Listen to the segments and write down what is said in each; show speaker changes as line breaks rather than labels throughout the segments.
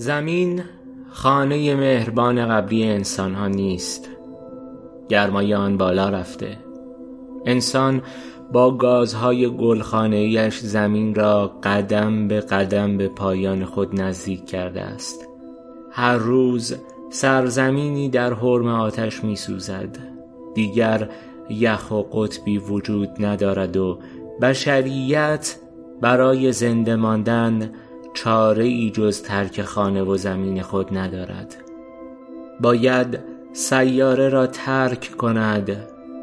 زمین خانه مهربان قبلی انسان ها نیست. گرمای آن بالا رفته. انسان با گازهای گلخانهایش زمین را قدم به قدم به پایان خود نزدیک کرده است. هر روز سرزمینی در حرم آتش می سوزد دیگر یخ و قطبی وجود ندارد و بشریت برای زنده ماندن چاره ای جز ترک خانه و زمین خود ندارد. باید سیاره را ترک کند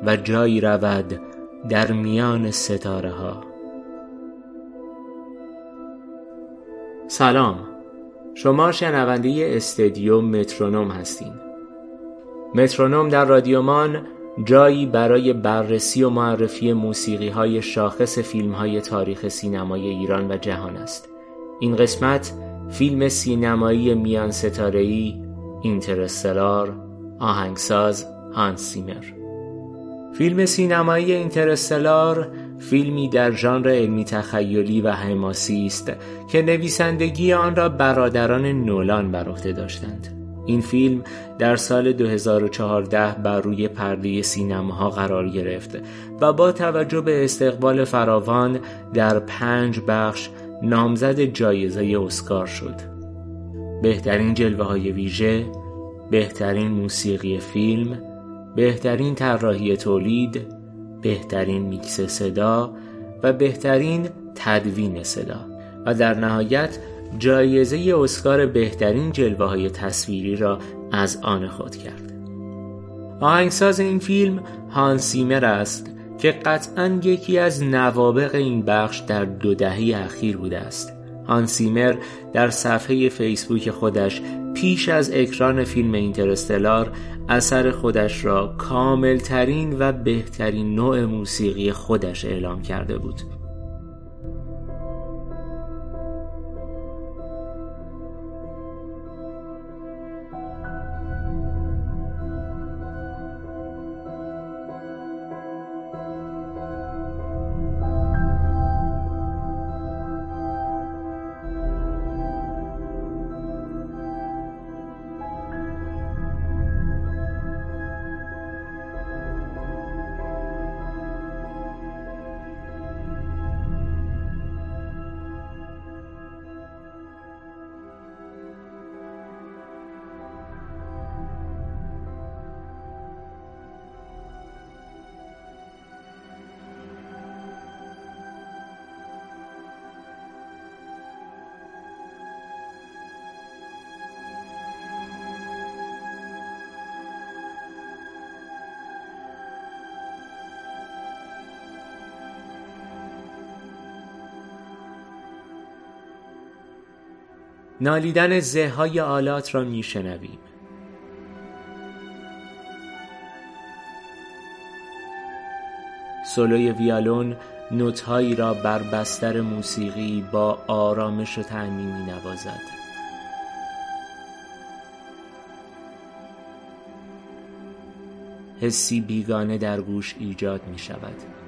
و جایی رود در میان ستاره ها. سلام. شما شنونده استدیو مترونوم هستین. مترونوم در رادیومان جایی برای بررسی و معرفی موسیقی های شاخص فیلم های تاریخ سینمای ایران و جهان است. این قسمت فیلم سینمایی میان ستارهی اینترستلار آهنگساز هانس سیمر فیلم سینمایی اینترستلار فیلمی در ژانر علمی تخیلی و حماسی است که نویسندگی آن را برادران نولان بر عهده داشتند. این فیلم در سال 2014 بر روی پرده سینماها قرار گرفت و با توجه به استقبال فراوان در پنج بخش نامزد جایزه اسکار شد. بهترین جلوه های ویژه بهترین موسیقی فیلم بهترین طراحی تولید بهترین میکس صدا و بهترین تدوین صدا. و در نهایت جایزه اسکار بهترین جلوه های تصویری را از آن خود کرد. آهنگساز این فیلم هانسیمر است. که قطعا یکی از نوابق این بخش در دو دهه اخیر بوده است. هانسیمر در صفحه فیسبوک خودش پیش از اکران فیلم اینترستلار اثر خودش را کاملترین و بهترین نوع موسیقی خودش اعلام کرده بود. نالیدن زههای آلات را میشنویم. سولوی ویالون نوتهایی را بر بستر موسیقی با آرامش و تأنی می نوازد حسی بیگانه در گوش ایجاد می شود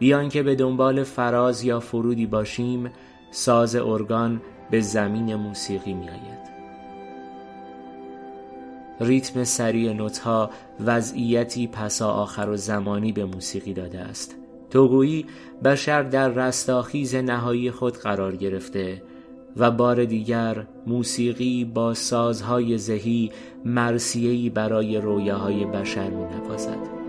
بیان که به دنبال فراز یا فرودی باشیم ساز ارگان به زمین موسیقی می آید ریتم سریع نوتها وضعیتی پسا آخر و زمانی به موسیقی داده است. توگویی بشر در رستاخیز نهایی خود قرار گرفته و بار دیگر موسیقی با سازهای زهی مرسیهی برای رویاهای بشر می نوازد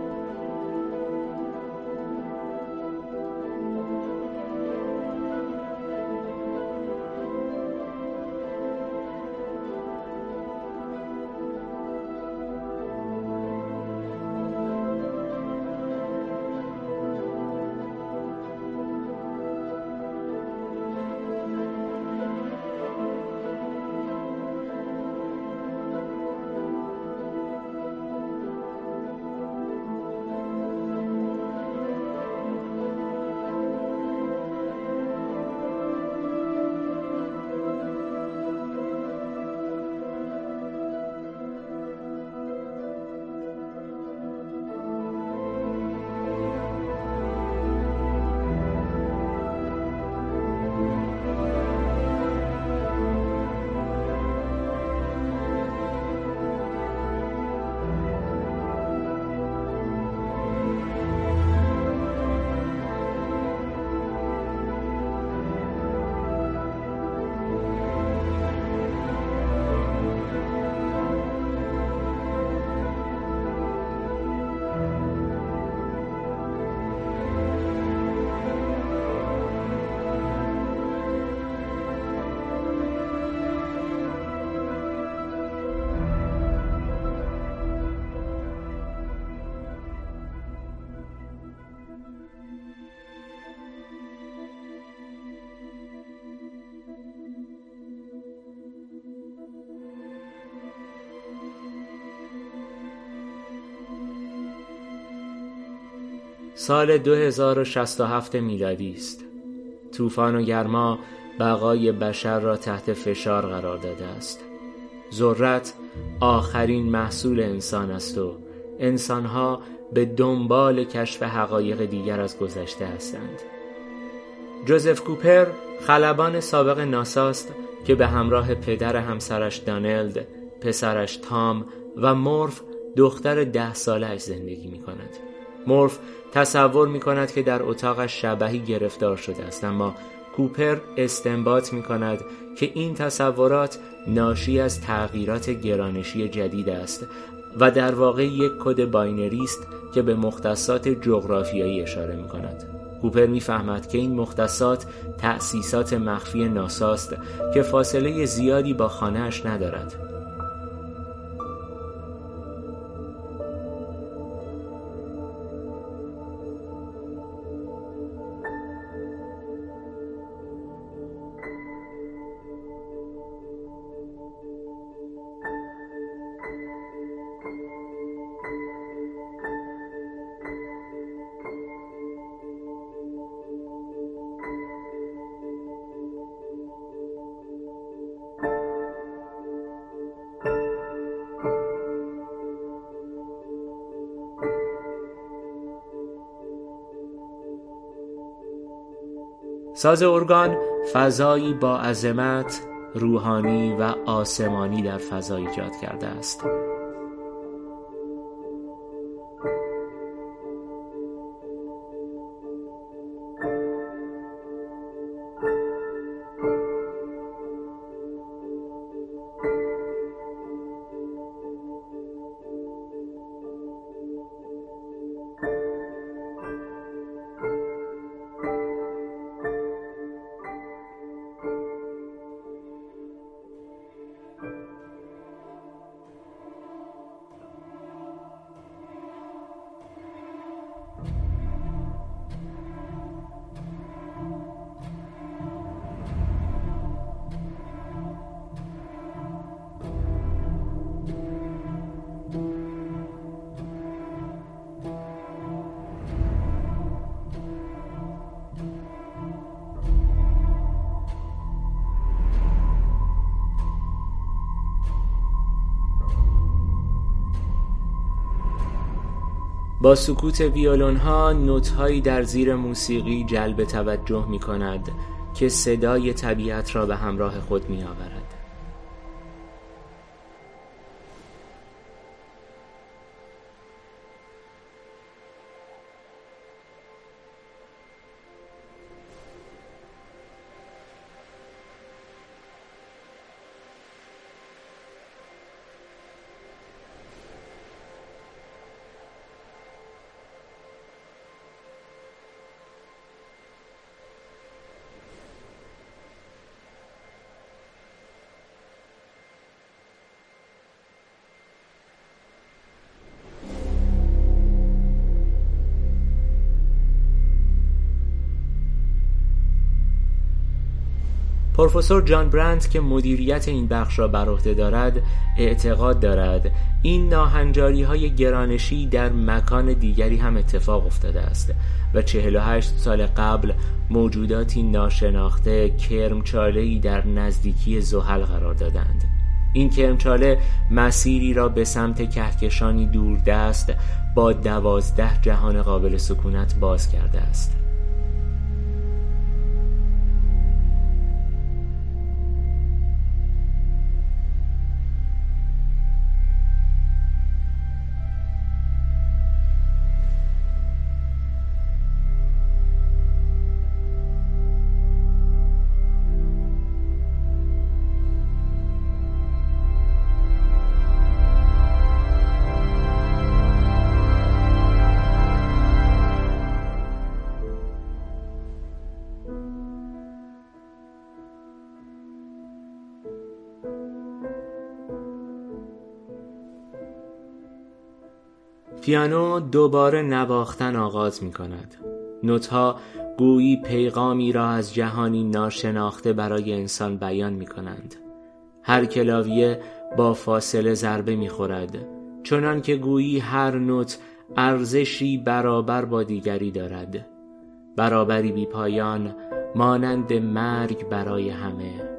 سال 2067 میلادی است. طوفان و گرما بقای بشر را تحت فشار قرار داده است. ذرت آخرین محصول انسان است و انسانها به دنبال کشف حقایق دیگر از گذشته هستند. جوزف کوپر خلبان سابق ناساست که به همراه پدر همسرش دانلد، پسرش تام و مورف دختر ده سالش زندگی می کند. مورف تصور می کند که در اتاقش شبحی گرفتار شده است اما کوپر استنباط می کند که این تصورات ناشی از تغییرات گرانشی جدید است و در واقع یک کد binary است که به مختصات جغرافیایی اشاره می کند. کوپر می‌فهمد که این مختصات تأسیسات مخفی ناساست که فاصله زیادی با خانهاش ندارد ساز ارگان فضایی با عظمت روحانی و آسمانی در فضا ایجاد کرده است. با سکوت ویولون ها نوت در زیر موسیقی جلب توجه می کند که صدای طبیعت را به همراه خود می آورد. پروفسور جان برند که مدیریت این بخش را بر عهده دارد اعتقاد دارد. این ناهنجاری های گرانشی در مکان دیگری هم اتفاق افتاده است و 48 سال قبل موجوداتی ناشناخته کرمچاله‌ای در نزدیکی زحل قرار دادند. این کرمچاله مسیری را به سمت کهکشانی دوردست با دوازده جهان قابل سکونت باز کرده است. پیانو دوباره نواختن آغاز می کند نوتها گویی پیغامی را از جهانی ناشناخته برای انسان بیان می کنند هر کلاویه با فاصله ضربه می خورد چنان که گویی هر نوت ارزشی برابر با دیگری دارد. برابری بی پایان مانند مرگ برای همه.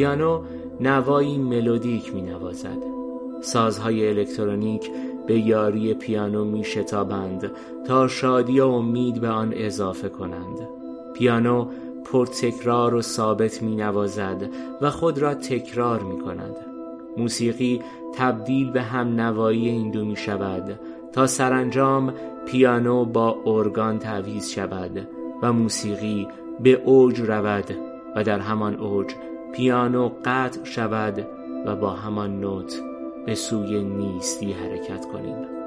پیانو نوایی ملودیک می نوازد سازهای الکترونیک به یاری پیانو می شتابند تا شادی و امید به آن اضافه کنند. پیانو پرتکرار و ثابت می نوازد و خود را تکرار می کند موسیقی تبدیل به هم نوایی این دو می شود تا سرانجام پیانو با ارگان تعویز شود و موسیقی به اوج رود و در همان اوج پیانو قطع شود و با همان نوت به سوی نیستی حرکت کنیم.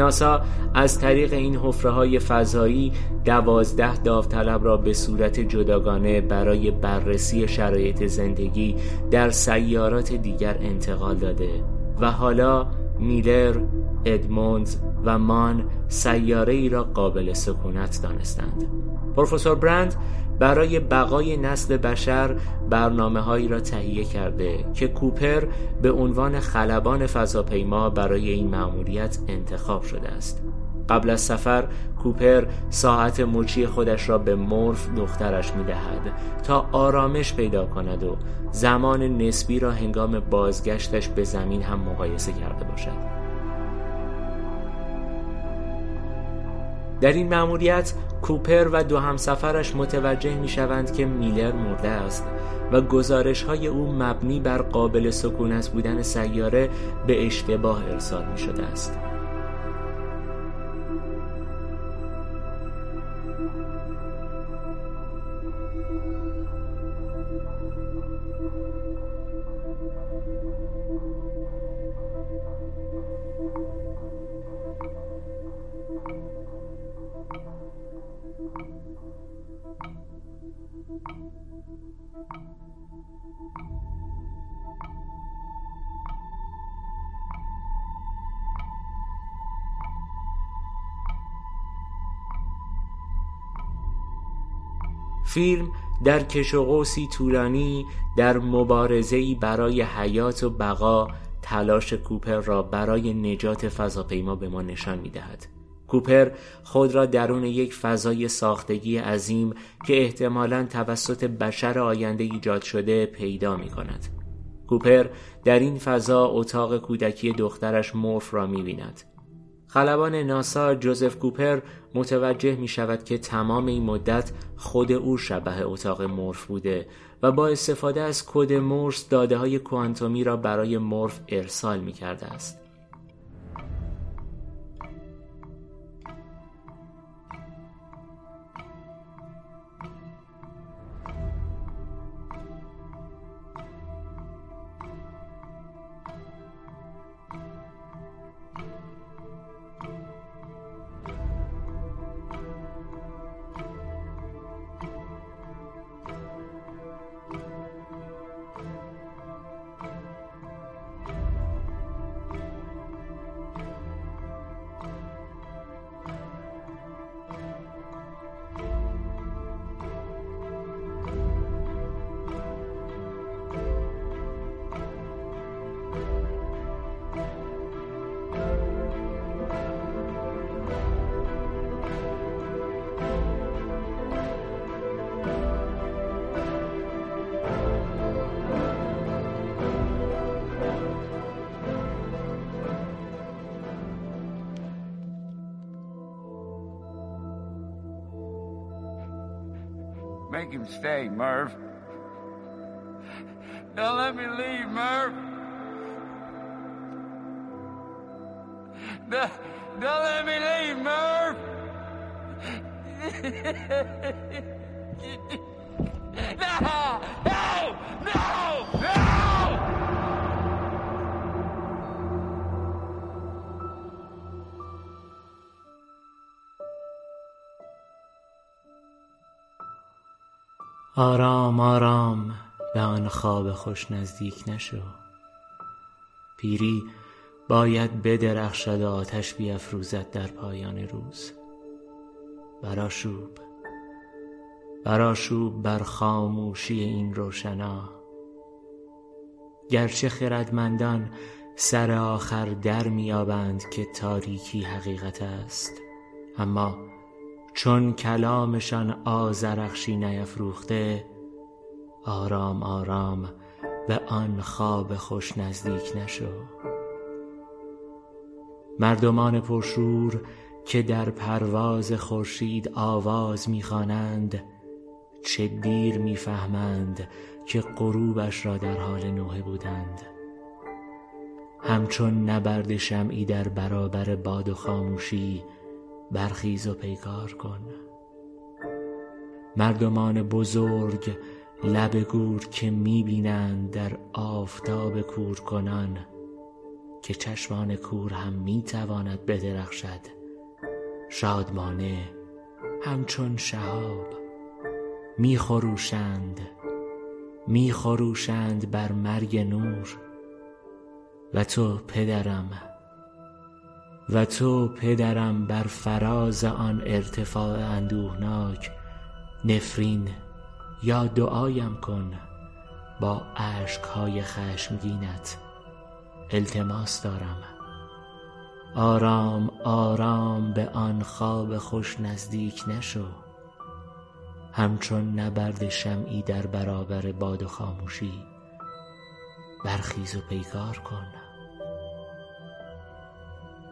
ناسا از طریق این حفره های فضایی دوازده داوطلب را به صورت جداگانه برای بررسی شرایط زندگی در سیارات دیگر انتقال داده و حالا میلر، ادموندز و مان سیاره ای را قابل سکونت دانستند. پروفسور برند برای بقای نسل بشر برنامه هایی را تهیه کرده که کوپر به عنوان خلبان فضاپیما برای این مأموریت انتخاب شده است. قبل از سفر کوپر ساعت مچی خودش را به مورف دخترش می دهد تا آرامش پیدا کند و زمان نسبی را هنگام بازگشتش به زمین هم مقایسه کرده باشد. در این مأموریت کوپر و دو همسفرش متوجه می شوند که میلر مرده است و گزارش های او مبنی بر قابل سکونت بودن سیاره به اشتباه ارسال می شده است. فیلم در کش و قوسی طولانی در مبارزه‌ای برای حیات و بقا تلاش کوپر را برای نجات فضاپیما به ما نشان می‌دهد. کوپر خود را درون یک فضای ساختگی عظیم که احتمالا توسط بشر آینده ایجاد شده پیدا می کند. کوپر در این فضا اتاق کودکی دخترش مورف را می بیند. خلبان ناسا جوزف کوپر متوجه می شود که تمام این مدت خود او شبه اتاق مورف بوده و با استفاده از کد مورس داده های کوانتومی را برای مورف ارسال می کرده است.
Make him stay, Merv. Don't let me leave, Merv. Don't, don't let me leave, Merv. no!
آرام آرام به آن خواب خوش نزدیک نشو. پیری باید بدرخشد و آتش بیافروزد در پایان روز. براشوب براشوب بر خاموشی این روشنا. گرچه خردمندان سر آخر در میابند که تاریکی حقیقت است اما چون کلامشان آزرخشی نیفروخته آرام آرام به آن خواب خوش نزدیک نشو. مردمان پرشور که در پرواز خورشید آواز می‌خوانند چه دیر می‌فهمند که غروبش را در حال نوحه بودند. همچون نبرد شمعی در برابر باد و خاموشی برخیز و پیکار کن. مردمان بزرگ لب گور که می‌بینند در آفتاب کور کنان که چشمان کور هم می‌تواند بدرخشد. شادمانه همچون شهاب میخروشند میخروشند بر مرگ نور. و تو پدرم و تو پدرم بر فراز آن ارتفاع اندوهناک نفرین یا دعایم کن با اشکهای خشمگینت التماس دارم. آرام آرام به آن خواب خوش نزدیک نشو. همچون نبرد شمعی در برابر باد و خاموشی برخیز و پیکار کن.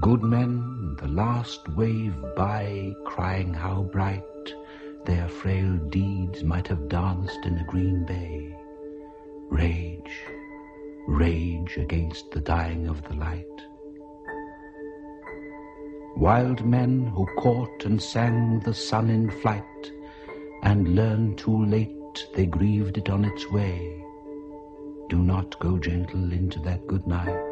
Good men, the last wave by, crying how bright their frail deeds might have danced in a green bay. Rage, rage against the dying of the light. Wild men who caught and sang the sun in flight, and learned too late they grieved it on its way. Do not go gentle into that good night.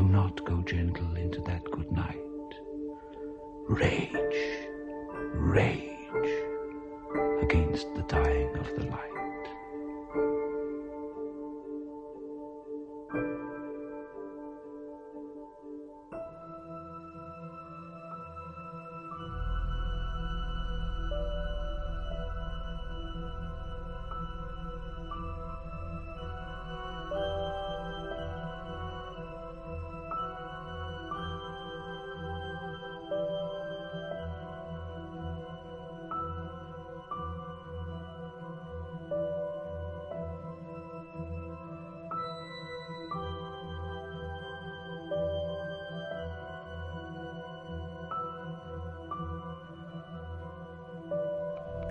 Do not go gentle into that good night. Rage, rage against the dying of the light.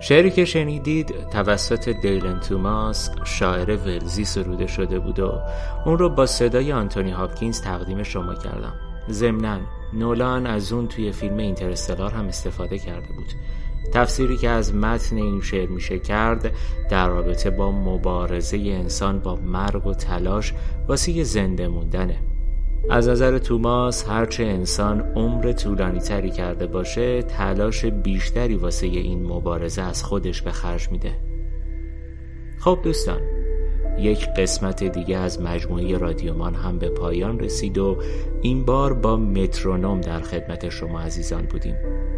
شعری که شنیدید توسط دیلن توماس شاعر ولزی سروده شده بود و اون رو با صدای آنتونی هاپکینز تقدیم شما کردم. ضمنا نولان از اون توی فیلم اینترستلار هم استفاده کرده بود. تفسیری که از متن این شعر میشه کرد در رابطه با مبارزه انسان با مرگ و تلاش واسه زنده موندنه. از نظر توماس هرچه انسان عمر طولانی تری کرده باشه تلاش بیشتری واسه این مبارزه از خودش به خرج میده. خب دوستان یک قسمت دیگه از مجموعه رادیومان هم به پایان رسید و این بار با مترونوم در خدمت شما عزیزان بودیم.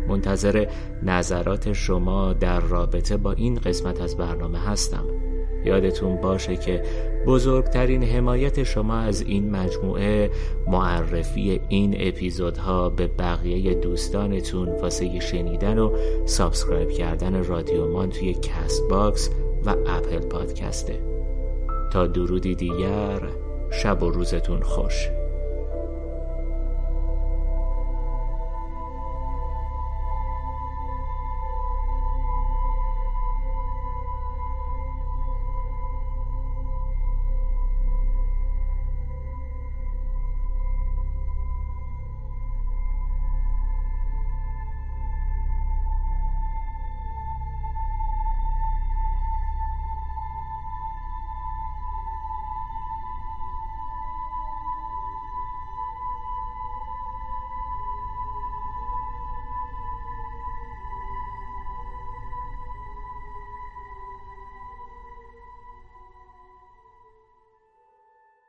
منتظر نظرات شما در رابطه با این قسمت از برنامه هستم. یادتون باشه که بزرگترین حمایت شما از این مجموعه معرفی این اپیزودها به بقیه دوستانتون واسه شنیدن و subscribe کردن رادیومان توی Castbox و Apple Podcast ه. تا درودی دیگر شب و روزتون خوش.